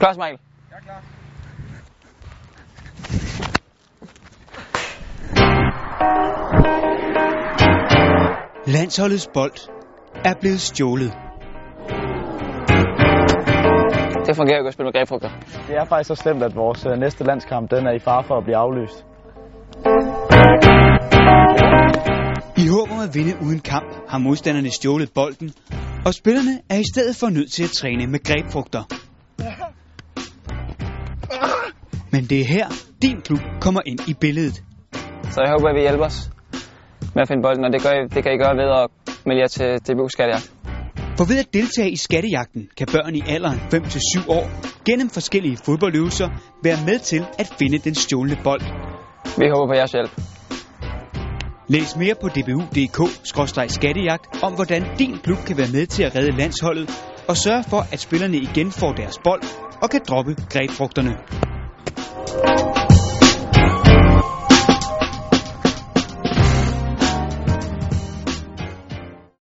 Klar, Smile? Jeg er klar. Landsholdets bold er blevet stjålet. Det fungerer jo ikke at spille med grebfrugter. Det er faktisk så slemt, at vores øh, næste landskamp den er i fare for at blive aflyst. I håb om at vinde uden kamp har modstanderne stjålet bolden, og spillerne er i stedet for nødt til at træne med grebfrugter. Men det er her, din klub kommer ind i billedet. Så jeg håber, at vi hjælper os med at finde bolden, og det, gør I, det kan I gøre ved at melde jer til DBU Skattejagt. For ved at deltage i skattejagten kan børn i alderen 5-7 år gennem forskellige fodboldøvelser være med til at finde den stjålne bold. Vi håber på jeres hjælp. Læs mere på dbu.dk-skattejagt om hvordan din klub kan være med til at redde landsholdet og sørge for, at spillerne igen får deres bold og kan droppe grebfrugterne.